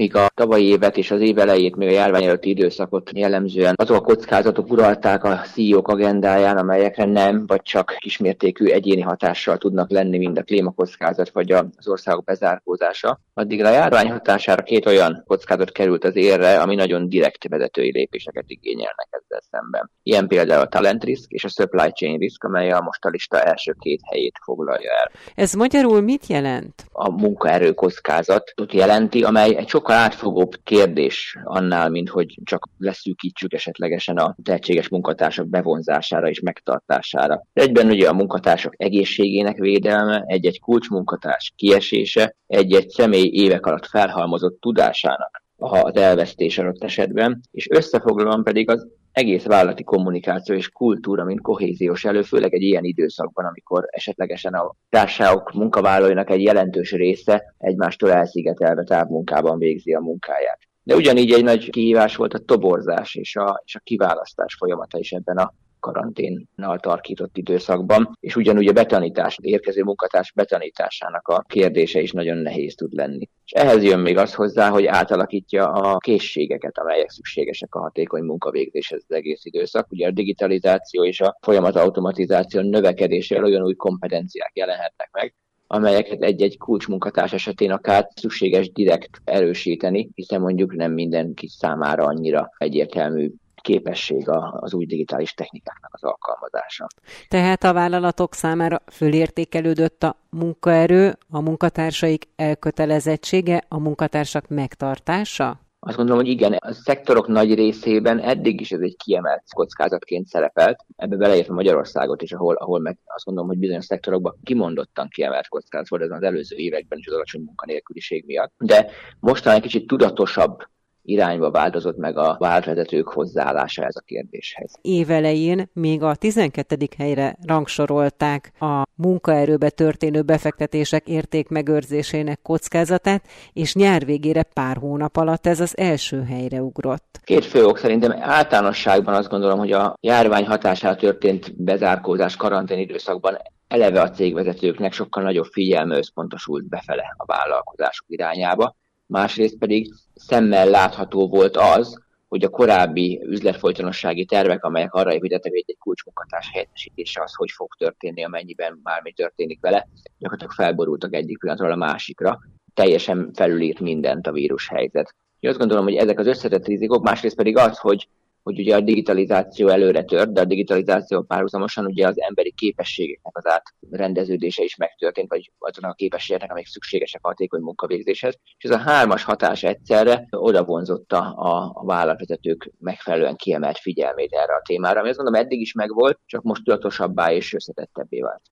míg a tavalyi évet és az év elejét, még a járvány előtti időszakot jellemzően azok a kockázatok uralták a CEO-k agendáján, amelyekre nem, vagy csak kismértékű egyéni hatással tudnak lenni, mint a klímakockázat vagy az országok bezárkózása. Addig a járvány hatására két olyan kockázat került az érre, ami nagyon direkt vezetői lépéseket igényelnek ezzel szemben. Ilyen például a talent risk és a supply chain risk, amely a most a lista első két helyét foglalja el. Ez magyarul mit jelent? A munkaerő kockázatot jelenti, amely egy sokkal átfogóbb kérdés annál, mint hogy csak leszűkítsük esetlegesen a tehetséges munkatársak bevonzására és megtartására. Egyben ugye a munkatársak egészségének védelme, egy-egy kulcsmunkatárs kiesése, egy-egy személy évek alatt felhalmozott tudásának az elvesztés adott esetben, és összefoglalóan pedig az egész vállalati kommunikáció és kultúra, mint kohéziós elő, főleg egy ilyen időszakban, amikor esetlegesen a társaságok munkavállalóinak egy jelentős része egymástól elszigetelve távmunkában végzi a munkáját. De ugyanígy egy nagy kihívás volt a toborzás és a, és a kiválasztás folyamata is ebben a karanténnal tarkított időszakban, és ugyanúgy a betanítás, érkező munkatárs betanításának a kérdése is nagyon nehéz tud lenni. És ehhez jön még az hozzá, hogy átalakítja a készségeket, amelyek szükségesek a hatékony munkavégzéshez az egész időszak. Ugye a digitalizáció és a folyamat automatizáció növekedésével olyan új kompetenciák jelenhetnek meg, amelyeket egy-egy kulcsmunkatárs esetén akár szükséges direkt erősíteni, hiszen mondjuk nem mindenki számára annyira egyértelmű képesség az új digitális technikáknak az alkalmazása. Tehát a vállalatok számára fölértékelődött a munkaerő, a munkatársaik elkötelezettsége, a munkatársak megtartása? Azt gondolom, hogy igen, a szektorok nagy részében eddig is ez egy kiemelt kockázatként szerepelt, ebbe beleértve Magyarországot is, ahol, ahol meg azt gondolom, hogy bizonyos szektorokban kimondottan kiemelt kockázat volt ez az előző években is az alacsony munkanélküliség miatt. De mostan egy kicsit tudatosabb irányba változott meg a váltvezetők hozzáállása ez a kérdéshez. Évelején még a 12. helyre rangsorolták a munkaerőbe történő befektetések értékmegőrzésének kockázatát, és nyár végére pár hónap alatt ez az első helyre ugrott. Két fő ok szerintem általánosságban azt gondolom, hogy a járvány hatására történt bezárkózás karantén időszakban eleve a cégvezetőknek sokkal nagyobb figyelme összpontosult befele a vállalkozások irányába, másrészt pedig szemmel látható volt az, hogy a korábbi üzletfolytonossági tervek, amelyek arra építettek, hogy egy kulcsmunkatárs helyettesítése az hogy fog történni, amennyiben bármi történik vele, gyakorlatilag felborultak egyik pillanatról a másikra, teljesen felülírt mindent a vírus helyzet. Én azt gondolom, hogy ezek az összetett rizikok, másrészt pedig az, hogy hogy ugye a digitalizáció előre tört, de a digitalizáció párhuzamosan ugye az emberi képességeknek az átrendeződése is megtörtént, vagy azoknak a képességeknek, amik szükségesek a hatékony munkavégzéshez. És ez a hármas hatás egyszerre oda vonzotta a, a vállalatvezetők megfelelően kiemelt figyelmét erre a témára, ami azt mondom eddig is megvolt, csak most tudatosabbá és összetettebbé vált.